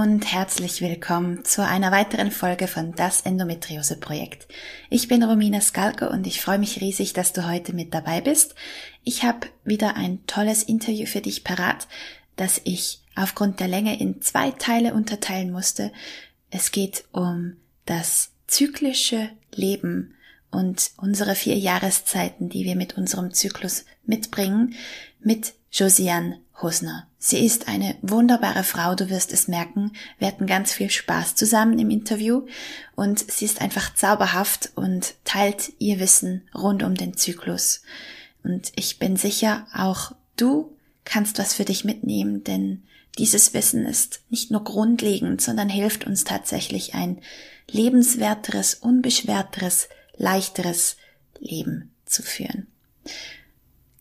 Und herzlich willkommen zu einer weiteren Folge von Das Endometriose Projekt. Ich bin Romina Skalke und ich freue mich riesig, dass du heute mit dabei bist. Ich habe wieder ein tolles Interview für dich parat, das ich aufgrund der Länge in zwei Teile unterteilen musste. Es geht um das zyklische Leben und unsere vier Jahreszeiten, die wir mit unserem Zyklus mitbringen, mit Josiane Hosner. Sie ist eine wunderbare Frau, du wirst es merken. Wir hatten ganz viel Spaß zusammen im Interview und sie ist einfach zauberhaft und teilt ihr Wissen rund um den Zyklus. Und ich bin sicher, auch du kannst was für dich mitnehmen, denn dieses Wissen ist nicht nur grundlegend, sondern hilft uns tatsächlich ein lebenswerteres, unbeschwerteres, leichteres Leben zu führen.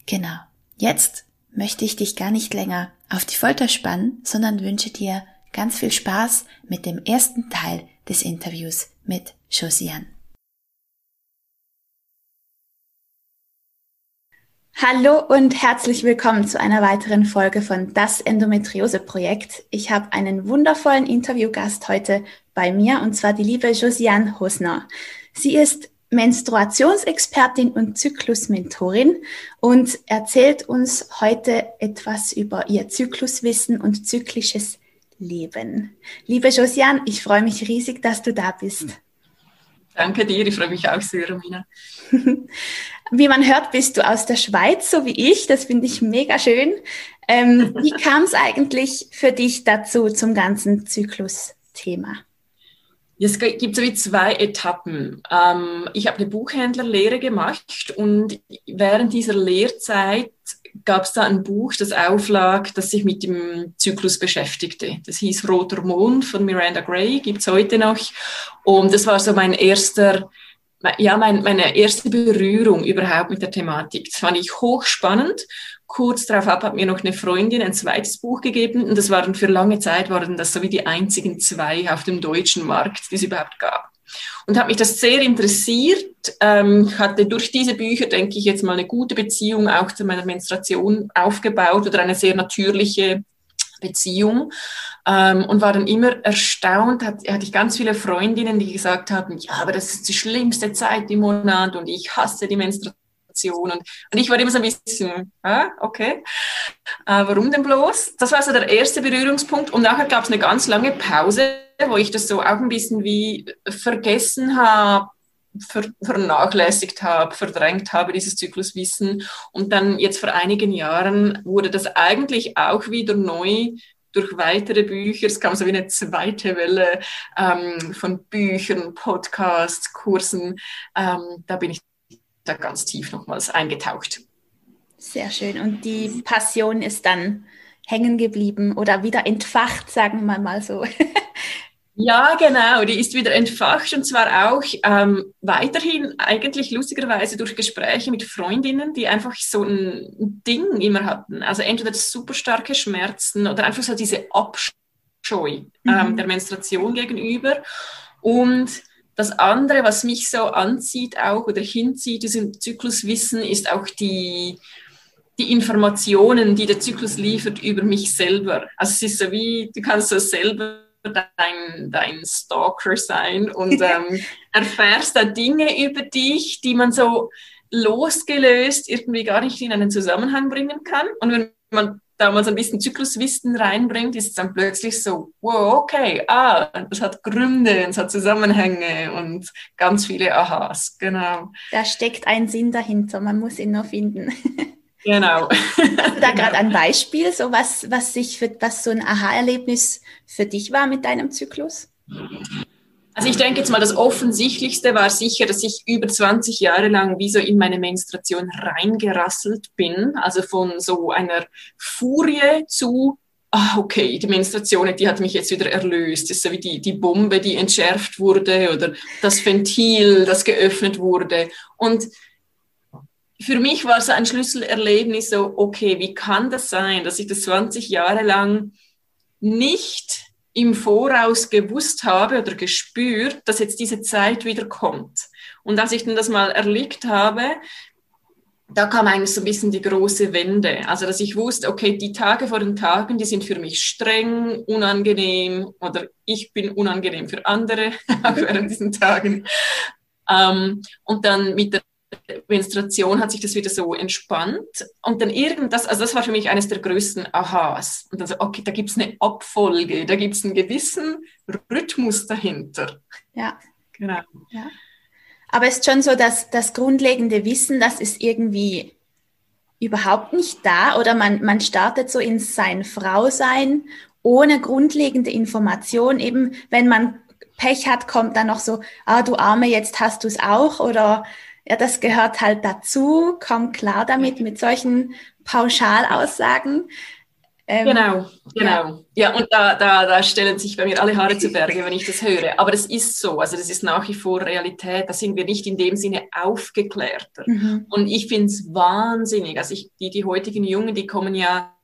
Genau. Jetzt möchte ich dich gar nicht länger auf die Folter spannen, sondern wünsche dir ganz viel Spaß mit dem ersten Teil des Interviews mit Josiane. Hallo und herzlich willkommen zu einer weiteren Folge von Das Endometriose Projekt. Ich habe einen wundervollen Interviewgast heute bei mir und zwar die liebe Josiane Hosner. Sie ist Menstruationsexpertin und Zyklusmentorin und erzählt uns heute etwas über ihr Zykluswissen und zyklisches Leben. Liebe Josiane, ich freue mich riesig, dass du da bist. Danke dir, ich freue mich auch sehr, Romina. Wie man hört, bist du aus der Schweiz, so wie ich. Das finde ich mega schön. Ähm, wie kam es eigentlich für dich dazu zum ganzen Zyklus-Thema? Es gibt so wie zwei Etappen. Ähm, ich habe eine Buchhändlerlehre gemacht und während dieser Lehrzeit gab es da ein Buch, das auflag, das sich mit dem Zyklus beschäftigte. Das hieß Roter Mond von Miranda Gray, gibt's heute noch. Und das war so mein erster, ja, mein, meine erste Berührung überhaupt mit der Thematik. Das fand ich hochspannend kurz darauf ab hat mir noch eine Freundin ein zweites Buch gegeben und das waren für lange Zeit waren das so wie die einzigen zwei auf dem deutschen Markt, die es überhaupt gab. Und hat mich das sehr interessiert, ähm, hatte durch diese Bücher, denke ich, jetzt mal eine gute Beziehung auch zu meiner Menstruation aufgebaut oder eine sehr natürliche Beziehung ähm, und war dann immer erstaunt, hat, hatte ich ganz viele Freundinnen, die gesagt haben, ja, aber das ist die schlimmste Zeit im Monat und ich hasse die Menstruation Situation. Und, und ich war immer so ein bisschen, ah, okay, äh, warum denn bloß? Das war so der erste Berührungspunkt. Und nachher gab es eine ganz lange Pause, wo ich das so auch ein bisschen wie vergessen habe, ver vernachlässigt habe, verdrängt habe, dieses Zykluswissen. Und dann jetzt vor einigen Jahren wurde das eigentlich auch wieder neu durch weitere Bücher, es kam so wie eine zweite Welle ähm, von Büchern, Podcasts, Kursen. Ähm, da bin ich da ganz tief nochmals eingetaucht. Sehr schön. Und die Passion ist dann hängen geblieben oder wieder entfacht, sagen wir mal so. Ja, genau, die ist wieder entfacht und zwar auch ähm, weiterhin eigentlich lustigerweise durch Gespräche mit Freundinnen, die einfach so ein Ding immer hatten. Also entweder super starke Schmerzen oder einfach so diese Abscheu ähm, mhm. der Menstruation gegenüber. Und das andere, was mich so anzieht auch oder hinzieht, diesem Zykluswissen, ist auch die, die Informationen, die der Zyklus liefert über mich selber. Also es ist so wie, du kannst so selber dein, dein Stalker sein und ähm, erfährst da Dinge über dich, die man so losgelöst irgendwie gar nicht in einen Zusammenhang bringen kann. Und wenn man da mal so ein bisschen Zykluswissen reinbringt, ist es dann plötzlich so, wow, okay, ah, das hat Gründe, es hat Zusammenhänge und ganz viele Aha's, genau. Da steckt ein Sinn dahinter, man muss ihn nur finden. Genau. Hast du da gerade ein Beispiel, so was, was sich für, was so ein Aha-Erlebnis für dich war mit deinem Zyklus? Also ich denke jetzt mal, das Offensichtlichste war sicher, dass ich über 20 Jahre lang wie so in meine Menstruation reingerasselt bin. Also von so einer Furie zu ah, okay, die Menstruation, die hat mich jetzt wieder erlöst. Das ist so wie die, die Bombe, die entschärft wurde oder das Ventil, das geöffnet wurde. Und für mich war es ein Schlüsselerlebnis so, okay, wie kann das sein, dass ich das 20 Jahre lang nicht im Voraus gewusst habe oder gespürt, dass jetzt diese Zeit wieder kommt. Und als ich dann das mal erlebt habe, da kam eigentlich so ein bisschen die große Wende. Also, dass ich wusste, okay, die Tage vor den Tagen, die sind für mich streng, unangenehm oder ich bin unangenehm für andere, während diesen Tagen. Ähm, und dann mit der Menstruation hat sich das wieder so entspannt. Und dann irgendwas, also das war für mich eines der größten Aha's. Und dann so, okay, da gibt es eine Abfolge, da gibt es einen gewissen Rhythmus dahinter. Ja. Genau. Ja. Aber es ist schon so, dass das grundlegende Wissen, das ist irgendwie überhaupt nicht da oder man, man startet so in sein Frausein ohne grundlegende Information. Eben, wenn man Pech hat, kommt dann noch so, ah, du Arme, jetzt hast du es auch oder ja, das gehört halt dazu, komm klar damit, mit solchen Pauschalaussagen. Ähm, genau, genau. Ja, ja und da, da, da stellen sich bei mir alle Haare zu Berge, wenn ich das höre. Aber das ist so, also das ist nach wie vor Realität. Da sind wir nicht in dem Sinne aufgeklärter. Mhm. Und ich finde es wahnsinnig. Also ich, die, die heutigen Jungen, die kommen ja,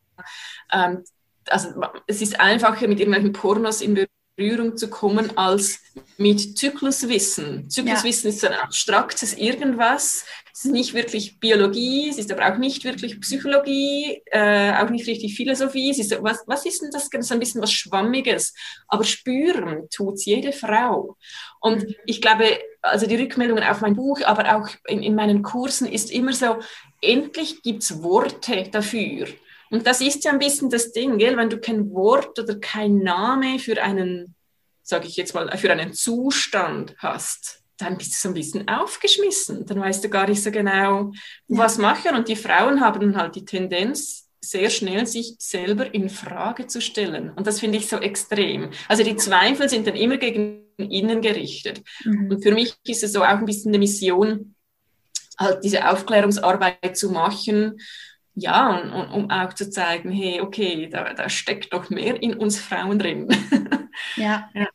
ähm, also es ist einfacher mit irgendwelchen Pornos in Berührung zu kommen als mit Zykluswissen. Zykluswissen ja. ist so ein abstraktes Irgendwas. Es ist nicht wirklich Biologie, es ist aber auch nicht wirklich Psychologie, äh, auch nicht richtig Philosophie. Es ist so, was, was ist denn das? Das ist ein bisschen was Schwammiges. Aber spüren tut's jede Frau. Und mhm. ich glaube, also die Rückmeldungen auf mein Buch, aber auch in, in meinen Kursen ist immer so, endlich gibt's Worte dafür. Und das ist ja ein bisschen das Ding, gell? wenn du kein Wort oder kein Name für einen, sage ich jetzt mal, für einen Zustand hast, dann bist du so ein bisschen aufgeschmissen. Dann weißt du gar nicht so genau, was machen. Und die Frauen haben halt die Tendenz, sehr schnell sich selber in Frage zu stellen. Und das finde ich so extrem. Also die Zweifel sind dann immer gegen innen gerichtet. Mhm. Und für mich ist es so auch ein bisschen eine Mission, halt diese Aufklärungsarbeit zu machen ja, und, um auch zu zeigen, hey, okay, da, da steckt doch mehr in uns Frauen drin. ja. ja.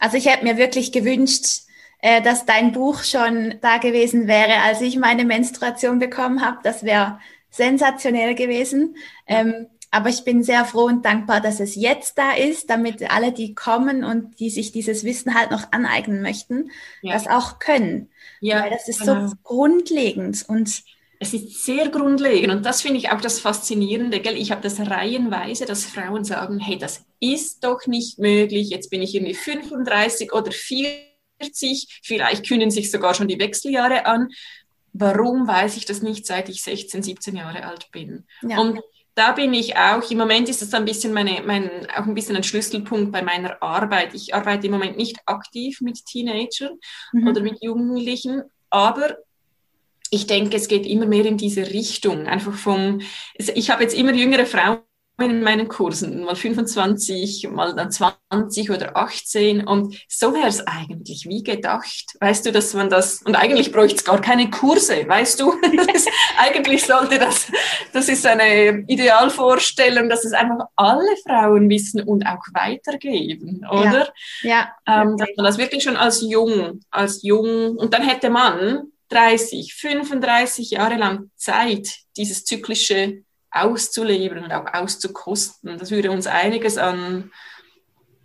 Also ich hätte mir wirklich gewünscht, äh, dass dein Buch schon da gewesen wäre, als ich meine Menstruation bekommen habe. Das wäre sensationell gewesen. Ähm, aber ich bin sehr froh und dankbar, dass es jetzt da ist, damit alle, die kommen und die sich dieses Wissen halt noch aneignen möchten, ja. das auch können. Ja, Weil das ist genau. so grundlegend und es ist sehr grundlegend und das finde ich auch das Faszinierende. Gell? Ich habe das reihenweise, dass Frauen sagen, hey, das ist doch nicht möglich, jetzt bin ich irgendwie 35 oder 40, vielleicht können sich sogar schon die Wechseljahre an. Warum weiß ich das nicht, seit ich 16, 17 Jahre alt bin? Ja. Und da bin ich auch, im Moment ist das ein bisschen meine, mein, auch ein bisschen ein Schlüsselpunkt bei meiner Arbeit. Ich arbeite im Moment nicht aktiv mit Teenagern mhm. oder mit Jugendlichen, aber ich denke, es geht immer mehr in diese Richtung. Einfach vom, ich habe jetzt immer jüngere Frauen in meinen Kursen, mal 25, mal dann 20 oder 18 und so wäre es eigentlich wie gedacht. Weißt du, dass man das, und eigentlich bräuchte es gar keine Kurse, weißt du? Ist, eigentlich sollte das, das ist eine Idealvorstellung, dass es einfach alle Frauen wissen und auch weitergeben, oder? Ja. ja. Ähm, dass man das wirklich schon als jung, als jung, und dann hätte man 30, 35 Jahre lang Zeit, dieses zyklische auszuleben und auch auszukosten. Das würde uns einiges an,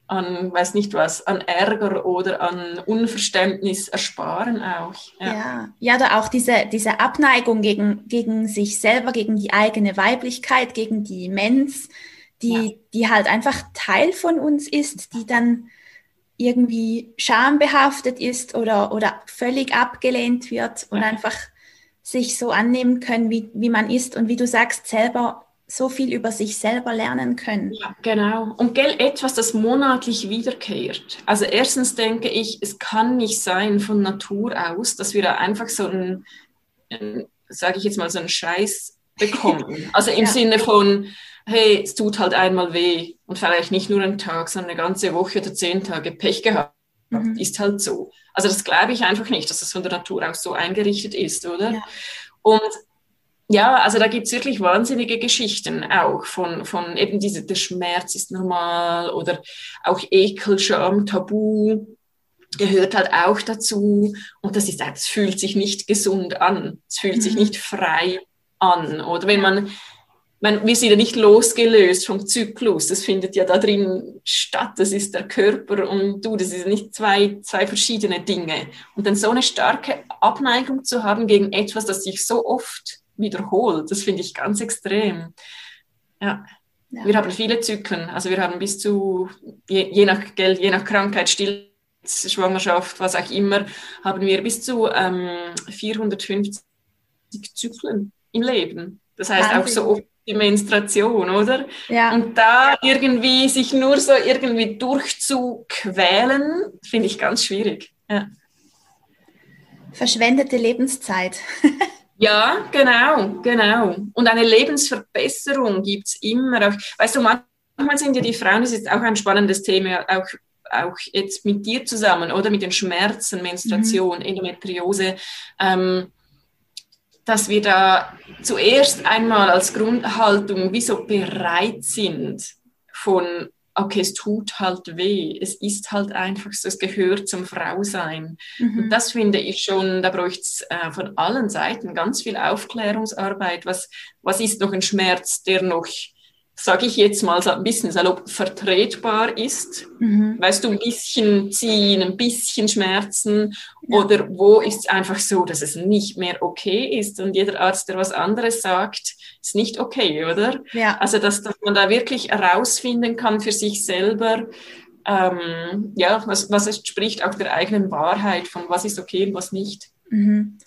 an, weiß nicht was, an Ärger oder an Unverständnis ersparen auch. Ja, ja, ja da auch diese, diese Abneigung gegen, gegen sich selber, gegen die eigene Weiblichkeit, gegen die Mens, die, ja. die halt einfach Teil von uns ist, die dann irgendwie schambehaftet ist oder, oder völlig abgelehnt wird und ja. einfach sich so annehmen können, wie, wie man ist und wie du sagst, selber so viel über sich selber lernen können. Ja, genau. Und gell, etwas, das monatlich wiederkehrt. Also erstens denke ich, es kann nicht sein von Natur aus, dass wir da einfach so ein, ein sage ich jetzt mal, so einen Scheiß bekommen. Also im ja. Sinne von, hey, es tut halt einmal weh und vielleicht nicht nur einen Tag, sondern eine ganze Woche oder zehn Tage Pech gehabt. Mhm. Ist halt so. Also das glaube ich einfach nicht, dass das von der Natur aus so eingerichtet ist, oder? Ja. Und ja, also da gibt's wirklich wahnsinnige Geschichten auch von, von eben diese, der Schmerz ist normal oder auch Ekel, Scham, Tabu gehört halt auch dazu. Und das ist, es fühlt sich nicht gesund an. Es fühlt mhm. sich nicht frei an. Oder wenn man, man, wir sind ja nicht losgelöst vom Zyklus. Das findet ja da drin statt. Das ist der Körper und du. Das sind nicht zwei, zwei verschiedene Dinge. Und dann so eine starke Abneigung zu haben gegen etwas, das sich so oft wiederholt. Das finde ich ganz extrem. Ja. ja. Wir haben viele Zyklen. Also wir haben bis zu, je, je nach Geld, je nach Krankheit, Still Schwangerschaft, was auch immer, haben wir bis zu ähm, 450 Zyklen im Leben. Das heißt Wahnsinn. auch so oft die Menstruation, oder? Ja. Und da irgendwie sich nur so irgendwie durchzuquälen, finde ich ganz schwierig. Ja. Verschwendete Lebenszeit. Ja, genau, genau. Und eine Lebensverbesserung gibt es immer. Auch, weißt du, manchmal sind ja die Frauen, das ist auch ein spannendes Thema, auch, auch jetzt mit dir zusammen oder mit den Schmerzen, Menstruation, mhm. Endometriose, ähm, dass wir da zuerst einmal als Grundhaltung wie so bereit sind von okay, es tut halt weh, es ist halt einfach so, es gehört zum Frausein. Mhm. Und das finde ich schon, da bräuchte es äh, von allen Seiten ganz viel Aufklärungsarbeit. Was, was ist noch ein Schmerz, der noch sage ich jetzt mal ein bisschen salopp, vertretbar ist. Mhm. Weißt du, ein bisschen ziehen, ein bisschen Schmerzen ja. oder wo ist es einfach so, dass es nicht mehr okay ist und jeder Arzt, der was anderes sagt, ist nicht okay, oder? Ja. Also, dass, dass man da wirklich herausfinden kann für sich selber, ähm, ja, was, was entspricht auch der eigenen Wahrheit von was ist okay und was nicht. Mhm.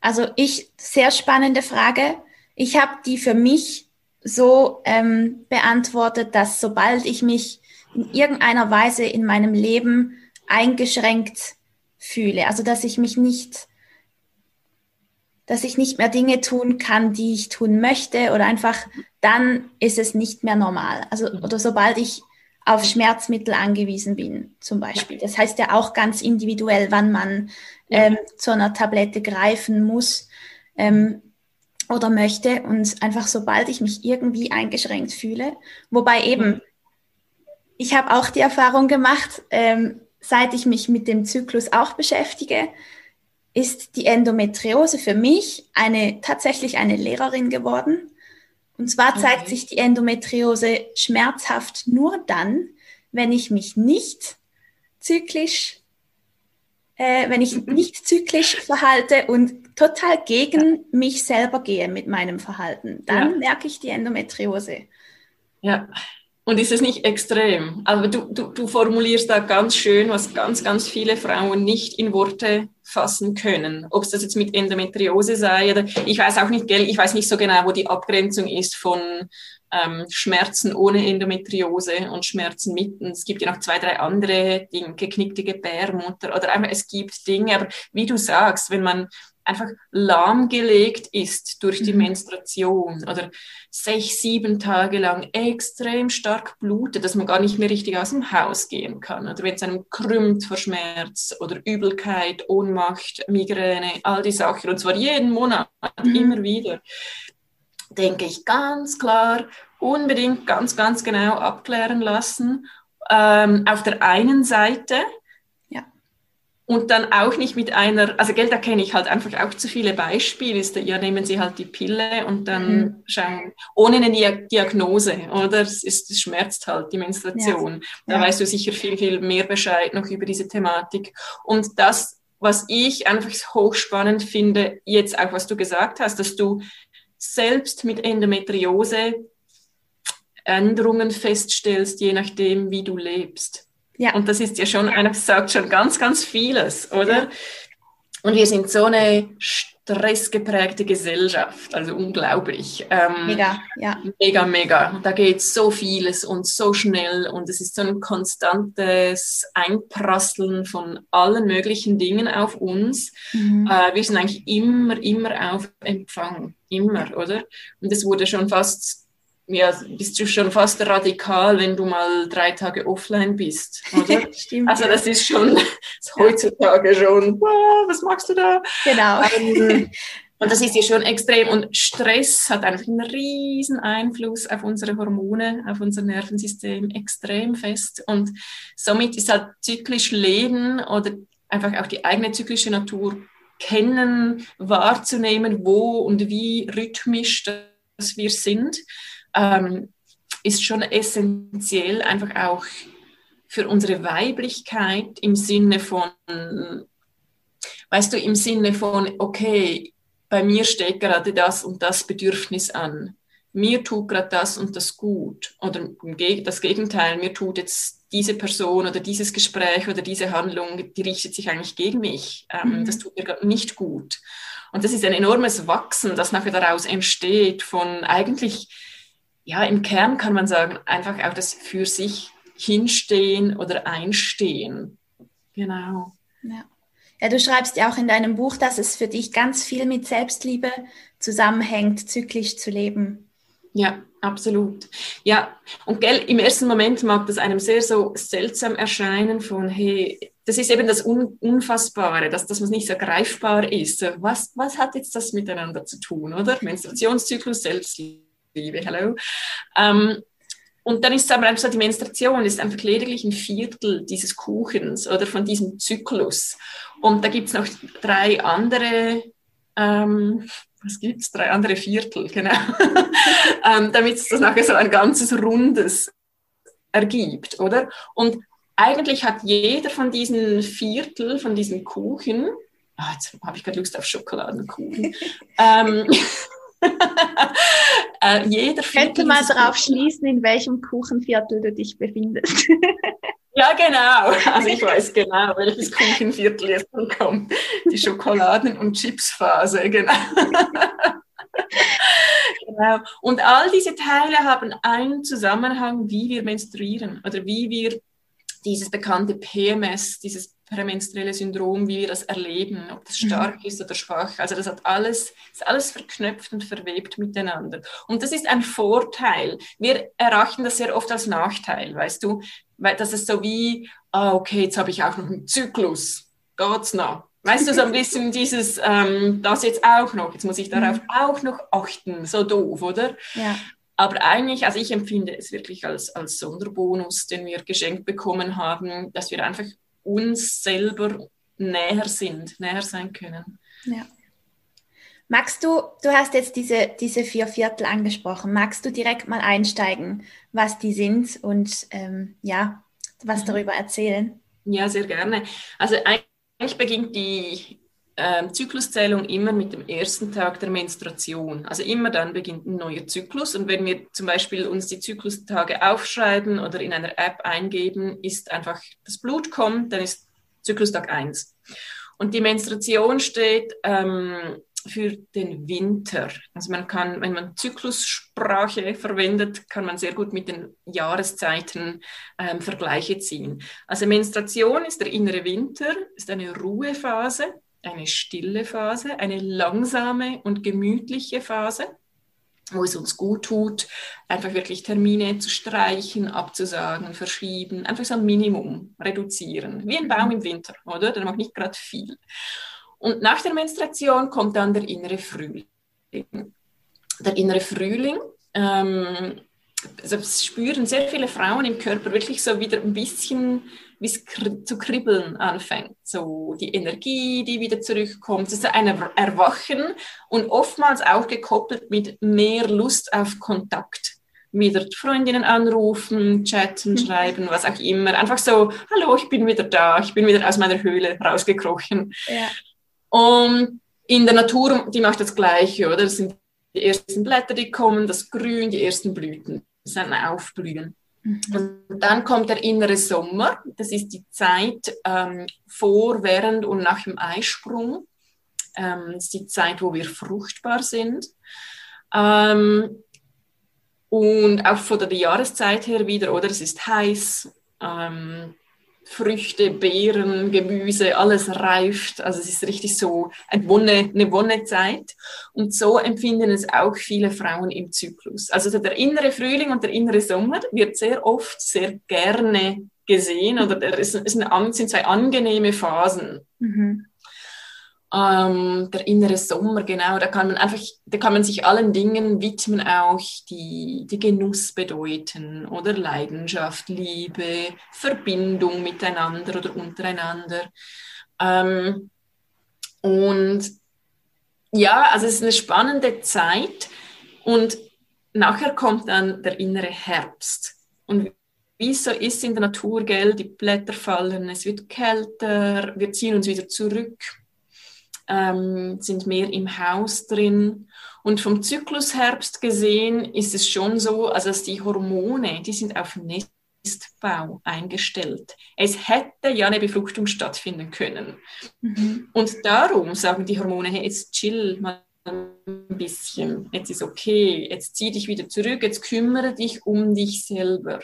Also ich, sehr spannende Frage. Ich habe die für mich so ähm, beantwortet, dass sobald ich mich in irgendeiner Weise in meinem Leben eingeschränkt fühle, also dass ich mich nicht, dass ich nicht mehr Dinge tun kann, die ich tun möchte oder einfach, dann ist es nicht mehr normal. Also oder sobald ich auf Schmerzmittel angewiesen bin, zum Beispiel. Das heißt ja auch ganz individuell, wann man ähm, zu einer Tablette greifen muss. Ähm, oder möchte und einfach sobald ich mich irgendwie eingeschränkt fühle, wobei eben, mhm. ich habe auch die Erfahrung gemacht, ähm, seit ich mich mit dem Zyklus auch beschäftige, ist die Endometriose für mich eine tatsächlich eine Lehrerin geworden. Und zwar zeigt okay. sich die Endometriose schmerzhaft nur dann, wenn ich mich nicht zyklisch äh, wenn ich nicht zyklisch verhalte und total gegen ja. mich selber gehe mit meinem Verhalten, dann ja. merke ich die Endometriose. Ja, und ist es nicht extrem? Aber du, du, du formulierst da ganz schön, was ganz, ganz viele Frauen nicht in Worte fassen können. Ob es das jetzt mit Endometriose sei oder ich weiß auch nicht, gell, ich weiß nicht so genau, wo die Abgrenzung ist von ähm, Schmerzen ohne Endometriose und Schmerzen mit. Und es gibt ja noch zwei, drei andere Dinge, geknickte Gebärmutter oder einfach, es gibt Dinge, aber wie du sagst, wenn man einfach lahmgelegt ist durch die mhm. Menstruation oder sechs, sieben Tage lang extrem stark blutet, dass man gar nicht mehr richtig aus dem Haus gehen kann. Oder wenn es einem krümmt vor Schmerz oder Übelkeit, Ohnmacht, Migräne, all die Sachen. Und zwar jeden Monat, mhm. immer wieder denke ich ganz klar, unbedingt ganz, ganz genau abklären lassen. Ähm, auf der einen Seite ja. und dann auch nicht mit einer, also Geld, da kenne ich halt einfach auch zu viele Beispiele, ist, ja, nehmen Sie halt die Pille und dann mhm. schauen, ohne eine Diagnose, oder? Es, ist, es schmerzt halt, die Menstruation. Ja. Da ja. weißt du sicher viel, viel mehr Bescheid noch über diese Thematik. Und das, was ich einfach hochspannend finde, jetzt auch, was du gesagt hast, dass du selbst mit Endometriose Änderungen feststellst, je nachdem, wie du lebst. Ja. Und das ist ja schon, einer sagt schon ganz, ganz vieles, oder? Ja. Und wir sind so eine stressgeprägte Gesellschaft, also unglaublich. Ähm, mega, ja. Mega, mega. Da geht so vieles und so schnell und es ist so ein konstantes Einprasseln von allen möglichen Dingen auf uns. Mhm. Äh, wir sind eigentlich immer, immer auf Empfang, immer, oder? Und es wurde schon fast ja, bist du schon fast radikal, wenn du mal drei Tage offline bist, oder? Stimmt, also das ist schon das heutzutage schon, wow, was machst du da? Genau. Ähm, Und das ist ja schon extrem. Und Stress hat einfach einen riesen Einfluss auf unsere Hormone, auf unser Nervensystem, extrem fest. Und somit ist halt zyklisch Leben oder einfach auch die eigene zyklische Natur kennen, wahrzunehmen, wo und wie rhythmisch das wir sind, ähm, ist schon essentiell einfach auch für unsere Weiblichkeit im Sinne von, weißt du, im Sinne von, okay, bei mir steht gerade das und das Bedürfnis an. Mir tut gerade das und das gut. Oder das Gegenteil, mir tut jetzt diese Person oder dieses Gespräch oder diese Handlung, die richtet sich eigentlich gegen mich. Ähm, mhm. Das tut mir gerade nicht gut. Und das ist ein enormes Wachsen, das nachher daraus entsteht von eigentlich, ja, im Kern kann man sagen, einfach auch das für sich hinstehen oder einstehen. Genau. Ja. Ja, du schreibst ja auch in deinem Buch, dass es für dich ganz viel mit Selbstliebe zusammenhängt, zyklisch zu leben. Ja, absolut. Ja, und gell, im ersten Moment mag das einem sehr so seltsam erscheinen von, hey, das ist eben das Un Unfassbare, dass, dass man nicht so greifbar ist. Was, was hat jetzt das miteinander zu tun, oder? Menstruationszyklus, Selbstliebe, hello. Ähm, und dann ist es aber einfach so, die Menstruation ist einfach lediglich ein Viertel dieses Kuchens oder von diesem Zyklus. Und da gibt es noch drei andere, ähm, was gibt es? Drei andere Viertel, genau. ähm, damit es das nachher so ein ganzes Rundes ergibt, oder? Und eigentlich hat jeder von diesen Viertel, von diesen Kuchen, ah, jetzt habe ich gerade Lust auf Schokoladenkuchen, ähm, äh, jeder Könnte mal darauf schließen, in welchem Kuchenviertel du dich befindest. ja, genau. Also ich weiß genau, welches Kuchenviertel jetzt kommt. Die Schokoladen- und Chipsphase, genau. genau. Und all diese Teile haben einen Zusammenhang, wie wir menstruieren oder wie wir dieses bekannte PMS, dieses prämenstruelle Syndrom, wie wir das erleben, ob das mhm. stark mhm. ist oder schwach. Also das hat alles, ist alles verknüpft und verwebt miteinander. Und das ist ein Vorteil. Wir erachten das sehr oft als Nachteil, weißt du, weil das ist so wie, ah, okay, jetzt habe ich auch noch einen Zyklus. Geht's noch? Weißt du, so ein bisschen dieses, ähm, das jetzt auch noch, jetzt muss ich darauf mhm. auch noch achten, so doof, oder? Ja. Aber eigentlich, also ich empfinde es wirklich als, als Sonderbonus, den wir geschenkt bekommen haben, dass wir einfach uns selber näher sind, näher sein können. Ja. Magst du, du hast jetzt diese, diese vier Viertel angesprochen, magst du direkt mal einsteigen, was die sind und ähm, ja, was mhm. darüber erzählen? Ja, sehr gerne. Also eigentlich beginnt die äh, Zykluszählung immer mit dem ersten Tag der Menstruation. Also immer dann beginnt ein neuer Zyklus. Und wenn wir zum Beispiel uns die Zyklustage aufschreiben oder in einer App eingeben, ist einfach das Blut kommt, dann ist Zyklustag 1. Und die Menstruation steht ähm, für den Winter. Also man kann, wenn man Zyklussprache verwendet, kann man sehr gut mit den Jahreszeiten ähm, Vergleiche ziehen. Also Menstruation ist der innere Winter, ist eine Ruhephase eine stille Phase, eine langsame und gemütliche Phase, wo es uns gut tut, einfach wirklich Termine zu streichen, abzusagen, verschieben, einfach so ein Minimum reduzieren, wie ein Baum im Winter, oder? Der macht nicht gerade viel. Und nach der Menstruation kommt dann der innere Frühling. Der innere Frühling ähm, also spüren sehr viele Frauen im Körper wirklich so wieder ein bisschen wie es zu kribbeln anfängt. So die Energie, die wieder zurückkommt. Es ist ein Erwachen und oftmals auch gekoppelt mit mehr Lust auf Kontakt. Wieder Freundinnen anrufen, chatten, mhm. schreiben, was auch immer. Einfach so, hallo, ich bin wieder da, ich bin wieder aus meiner Höhle rausgekrochen. Ja. Und in der Natur, die macht das Gleiche, oder? Das sind die ersten Blätter, die kommen, das Grün, die ersten Blüten, das ist ein Aufblühen. Mhm. Und dann kommt der innere Sommer. Das ist die Zeit ähm, vor, während und nach dem Eisprung. Ähm, das ist die Zeit, wo wir fruchtbar sind. Ähm, und auch von der Jahreszeit her wieder, oder? Es ist heiß. Ähm, Früchte, Beeren, Gemüse, alles reift. Also es ist richtig so eine, Wonne, eine Wonnezeit. Und so empfinden es auch viele Frauen im Zyklus. Also der innere Frühling und der innere Sommer wird sehr oft sehr gerne gesehen oder es sind zwei angenehme Phasen. Mhm. Ähm, der innere Sommer, genau, da kann man einfach, da kann man sich allen Dingen widmen, auch die, die Genuss bedeuten oder Leidenschaft, Liebe, Verbindung miteinander oder untereinander. Ähm, und ja, also es ist eine spannende Zeit und nachher kommt dann der innere Herbst. Und wie es so ist in der Natur, gell, die Blätter fallen, es wird kälter, wir ziehen uns wieder zurück, ähm, sind mehr im Haus drin. Und vom Zyklus Herbst gesehen ist es schon so, also dass die Hormone, die sind auf Nestbau eingestellt. Es hätte ja eine Befruchtung stattfinden können. Mhm. Und darum sagen die Hormone, hey, jetzt chill mal ein bisschen, jetzt ist okay, jetzt zieh dich wieder zurück, jetzt kümmere dich um dich selber.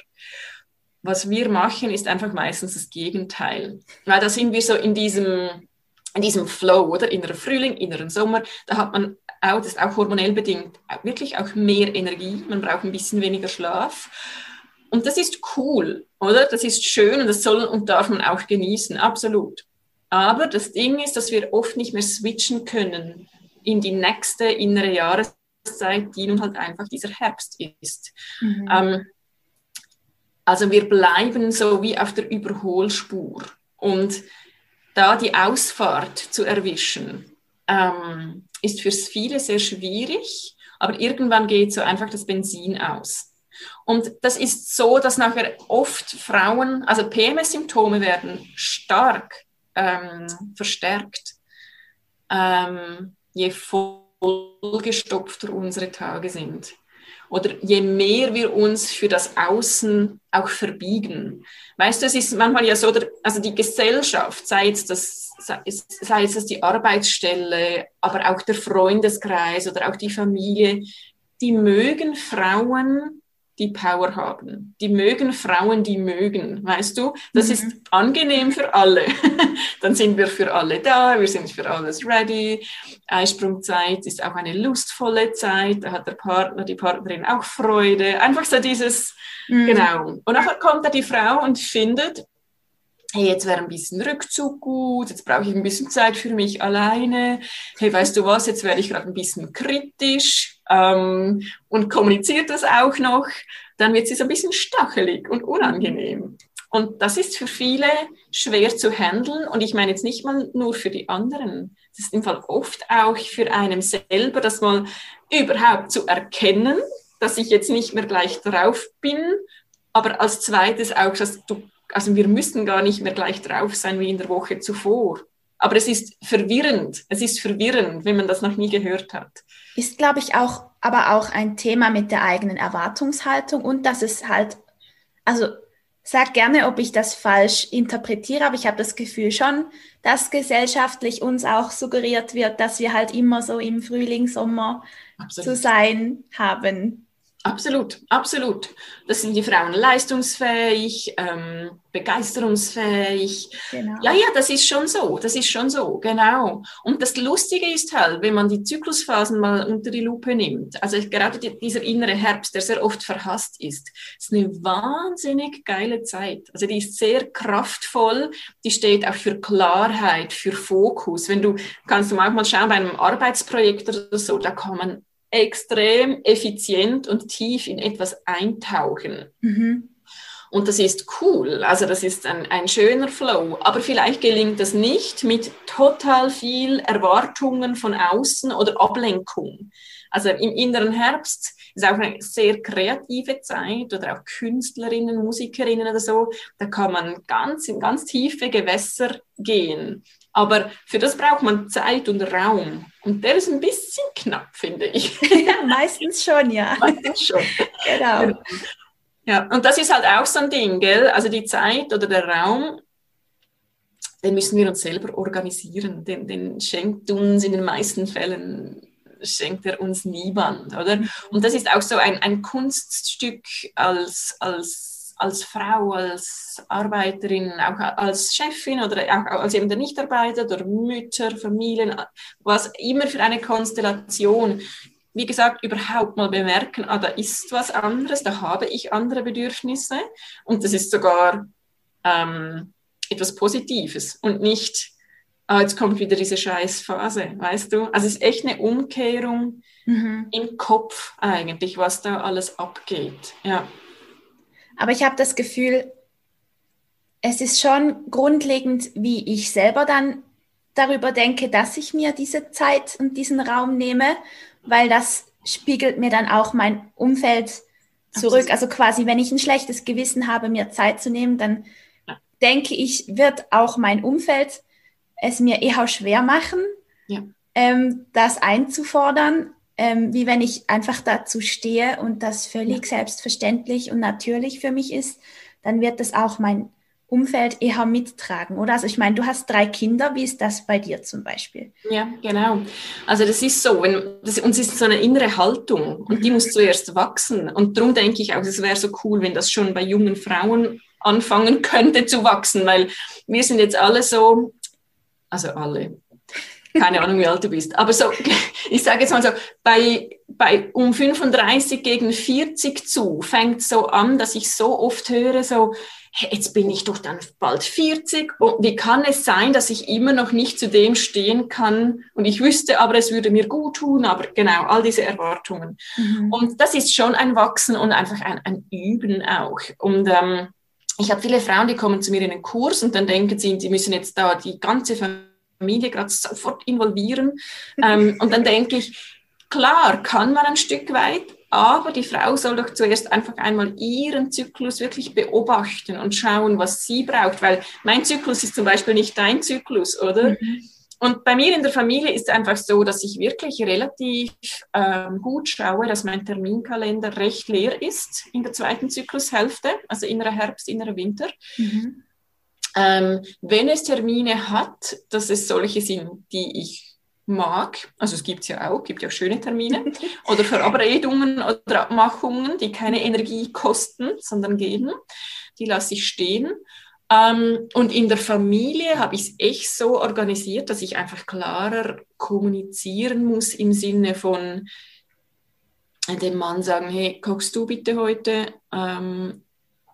Was wir machen, ist einfach meistens das Gegenteil. Weil da sind wir so in diesem, in diesem Flow, oder? Innerer Frühling, inneren Sommer, da hat man auch, das ist auch hormonell bedingt, wirklich auch mehr Energie, man braucht ein bisschen weniger Schlaf. Und das ist cool, oder? Das ist schön und das soll und darf man auch genießen, absolut. Aber das Ding ist, dass wir oft nicht mehr switchen können in die nächste innere Jahreszeit, die nun halt einfach dieser Herbst ist. Mhm. Ähm, also wir bleiben so wie auf der Überholspur. Und da die Ausfahrt zu erwischen, ähm, ist für viele sehr schwierig, aber irgendwann geht so einfach das Benzin aus. Und das ist so, dass nachher oft Frauen, also PMS-Symptome werden stark ähm, verstärkt. Ähm, je vollgestopfter unsere Tage sind. Oder je mehr wir uns für das Außen auch verbiegen. Weißt du, es ist manchmal ja so, also die Gesellschaft, sei es, das, sei es das die Arbeitsstelle, aber auch der Freundeskreis oder auch die Familie, die mögen Frauen die Power haben. Die mögen Frauen, die mögen, weißt du? Das mhm. ist angenehm für alle. Dann sind wir für alle da, wir sind für alles ready. Eisprungzeit ist auch eine lustvolle Zeit, da hat der Partner, die Partnerin auch Freude. Einfach so dieses, mhm. genau. Und nachher kommt da die Frau und findet, hey, jetzt wäre ein bisschen Rückzug gut, jetzt brauche ich ein bisschen Zeit für mich alleine. Hey, weißt du was, jetzt werde ich gerade ein bisschen kritisch ähm, und kommuniziert das auch noch, dann wird sie so ein bisschen stachelig und unangenehm. Und das ist für viele schwer zu handeln. Und ich meine jetzt nicht mal nur für die anderen. Das ist im Fall oft auch für einen selber, das mal überhaupt zu erkennen, dass ich jetzt nicht mehr gleich drauf bin. Aber als zweites auch, dass du also wir müssen gar nicht mehr gleich drauf sein wie in der Woche zuvor. Aber es ist verwirrend. Es ist verwirrend, wenn man das noch nie gehört hat. Ist, glaube ich, auch, aber auch ein Thema mit der eigenen Erwartungshaltung und dass es halt, also sag gerne, ob ich das falsch interpretiere, aber ich habe das Gefühl schon, dass gesellschaftlich uns auch suggeriert wird, dass wir halt immer so im Frühling, Sommer Absolut. zu sein haben. Absolut, absolut. Das sind die Frauen leistungsfähig, ähm, begeisterungsfähig. Genau. Ja, ja, das ist schon so, das ist schon so, genau. Und das Lustige ist halt, wenn man die Zyklusphasen mal unter die Lupe nimmt, also gerade die, dieser innere Herbst, der sehr oft verhasst ist, ist eine wahnsinnig geile Zeit. Also die ist sehr kraftvoll, die steht auch für Klarheit, für Fokus. Wenn du, kannst du manchmal schauen bei einem Arbeitsprojekt oder so, da man extrem effizient und tief in etwas eintauchen. Mhm. Und das ist cool, also das ist ein, ein schöner Flow. Aber vielleicht gelingt das nicht mit total viel Erwartungen von außen oder Ablenkung. Also im inneren Herbst ist auch eine sehr kreative Zeit oder auch Künstlerinnen, Musikerinnen oder so. Da kann man ganz in ganz tiefe Gewässer gehen. Aber für das braucht man Zeit und Raum. Und der ist ein bisschen knapp, finde ich. Ja, meistens schon, ja. Meistens schon. genau. Ja, und das ist halt auch so ein Ding, gell? Also die Zeit oder der Raum, den müssen wir uns selber organisieren. Den, den schenkt uns in den meisten Fällen schenkt er uns niemand, oder? Und das ist auch so ein, ein Kunststück als, als als Frau, als Arbeiterin, auch als Chefin oder auch als jemand, der nicht arbeitet oder Mütter, Familien, was immer für eine Konstellation, wie gesagt, überhaupt mal bemerken, ah, da ist was anderes, da habe ich andere Bedürfnisse und das ist sogar ähm, etwas Positives und nicht ah, jetzt kommt wieder diese Scheißphase, weißt du? Also es ist echt eine Umkehrung mhm. im Kopf eigentlich, was da alles abgeht. Ja. Aber ich habe das Gefühl, es ist schon grundlegend, wie ich selber dann darüber denke, dass ich mir diese Zeit und diesen Raum nehme, weil das spiegelt mir dann auch mein Umfeld zurück. Also quasi, wenn ich ein schlechtes Gewissen habe, mir Zeit zu nehmen, dann ja. denke ich, wird auch mein Umfeld es mir eher schwer machen, ja. ähm, das einzufordern, ähm, wie wenn ich einfach dazu stehe und das völlig ja. selbstverständlich und natürlich für mich ist, dann wird das auch mein Umfeld eher mittragen, oder? Also ich meine, du hast drei Kinder, wie ist das bei dir zum Beispiel? Ja, genau. Also das ist so, wenn das, uns ist so eine innere Haltung und die muss zuerst wachsen. Und darum denke ich auch, es wäre so cool, wenn das schon bei jungen Frauen anfangen könnte zu wachsen, weil wir sind jetzt alle so, also alle, keine Ahnung, wie alt du bist, aber so, ich sage jetzt mal so, bei, bei um 35 gegen 40 zu fängt so an, dass ich so oft höre, so, jetzt bin ich doch dann bald 40 und wie kann es sein, dass ich immer noch nicht zu dem stehen kann und ich wüsste aber, es würde mir gut tun, aber genau, all diese Erwartungen. Mhm. Und das ist schon ein Wachsen und einfach ein, ein Üben auch. Und ähm, ich habe viele Frauen, die kommen zu mir in den Kurs und dann denken sie, sie müssen jetzt da die ganze Familie gerade sofort involvieren. ähm, und dann denke ich, klar, kann man ein Stück weit, aber die Frau soll doch zuerst einfach einmal ihren Zyklus wirklich beobachten und schauen, was sie braucht, weil mein Zyklus ist zum Beispiel nicht dein Zyklus, oder? Mhm. Und bei mir in der Familie ist es einfach so, dass ich wirklich relativ ähm, gut schaue, dass mein Terminkalender recht leer ist in der zweiten Zyklushälfte, also innerer Herbst, innerer Winter. Mhm. Ähm, wenn es Termine hat, dass es solche sind, die ich mag, also es gibt es ja auch, gibt ja auch schöne Termine oder Verabredungen oder Abmachungen, die keine Energie kosten, sondern geben, die lasse ich stehen. Ähm, und in der Familie habe ich es echt so organisiert, dass ich einfach klarer kommunizieren muss im Sinne von dem Mann sagen, hey, kochst du bitte heute? Ähm,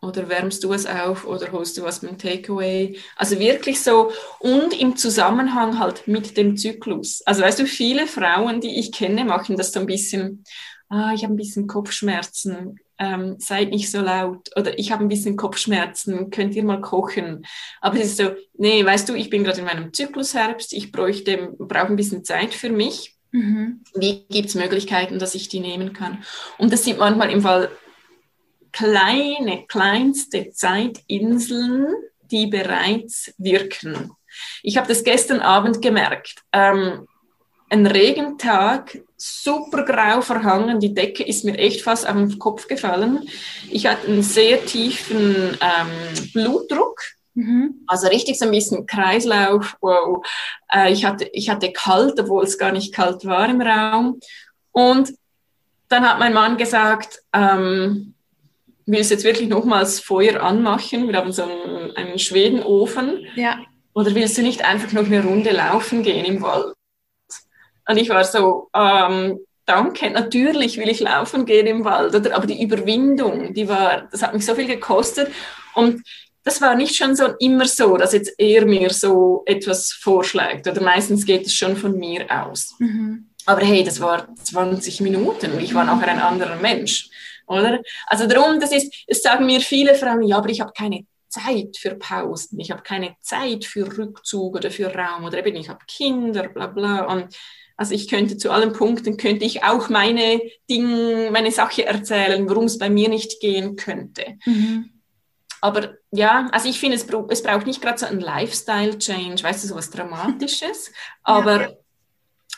oder wärmst du es auf oder holst du was mit dem Takeaway? Also wirklich so und im Zusammenhang halt mit dem Zyklus. Also weißt du, viele Frauen, die ich kenne, machen das so ein bisschen, ah, ich habe ein bisschen Kopfschmerzen, ähm, seid nicht so laut oder ich habe ein bisschen Kopfschmerzen, könnt ihr mal kochen? Aber es ist so, nee, weißt du, ich bin gerade in meinem Zyklusherbst, ich bräuchte, brauche ein bisschen Zeit für mich. Mhm. Wie gibt es Möglichkeiten, dass ich die nehmen kann? Und das sind manchmal im Fall kleine, kleinste Zeitinseln, die bereits wirken. Ich habe das gestern Abend gemerkt. Ähm, ein Regentag, super grau verhangen, die Decke ist mir echt fast auf den Kopf gefallen. Ich hatte einen sehr tiefen ähm, Blutdruck, mhm. also richtig so ein bisschen Kreislauf. Wow. Äh, ich, hatte, ich hatte kalt, obwohl es gar nicht kalt war im Raum. Und dann hat mein Mann gesagt, ähm, willst du jetzt wirklich nochmals Feuer anmachen? Wir haben so einen, einen Schwedenofen. Ja. Oder willst du nicht einfach noch eine Runde laufen gehen im Wald? Und ich war so, ähm, danke, natürlich will ich laufen gehen im Wald. Oder, aber die Überwindung, die war, das hat mich so viel gekostet. Und das war nicht schon so immer so, dass jetzt er mir so etwas vorschlägt. Oder meistens geht es schon von mir aus. Mhm. Aber hey, das war 20 Minuten. Ich war nachher ein anderer Mensch oder? Also darum, das ist, es sagen mir viele Frauen, ja, aber ich habe keine Zeit für Pausen, ich habe keine Zeit für Rückzug oder für Raum oder eben ich habe Kinder, bla bla. Und also ich könnte zu allen Punkten, könnte ich auch meine Dinge, meine Sache erzählen, warum es bei mir nicht gehen könnte. Mhm. Aber ja, also ich finde, es, es braucht nicht gerade so einen Lifestyle-Change, weißt du, so was Dramatisches, aber ja.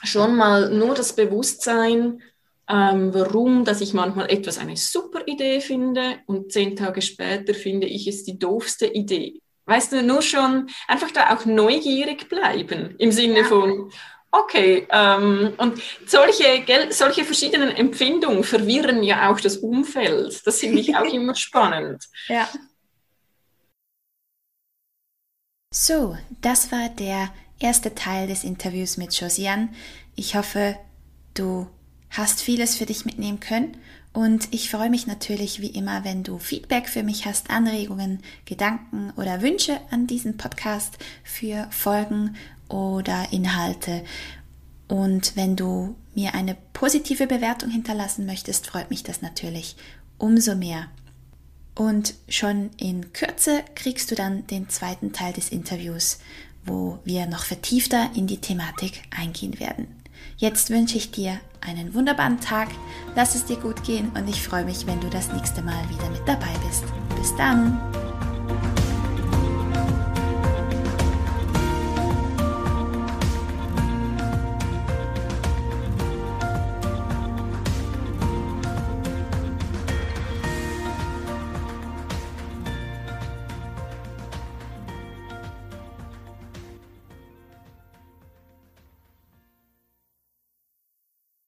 schon mal nur das Bewusstsein, ähm, warum, dass ich manchmal etwas eine super Idee finde und zehn Tage später finde ich es die doofste Idee. Weißt du, nur schon einfach da auch neugierig bleiben im Sinne ja. von, okay, ähm, und solche, gell, solche verschiedenen Empfindungen verwirren ja auch das Umfeld. Das finde ich auch immer spannend. Ja. So, das war der erste Teil des Interviews mit Josiane. Ich hoffe, du hast vieles für dich mitnehmen können. Und ich freue mich natürlich wie immer, wenn du Feedback für mich hast, Anregungen, Gedanken oder Wünsche an diesen Podcast für Folgen oder Inhalte. Und wenn du mir eine positive Bewertung hinterlassen möchtest, freut mich das natürlich umso mehr. Und schon in Kürze kriegst du dann den zweiten Teil des Interviews, wo wir noch vertiefter in die Thematik eingehen werden. Jetzt wünsche ich dir einen wunderbaren Tag, lass es dir gut gehen und ich freue mich, wenn du das nächste Mal wieder mit dabei bist. Bis dann!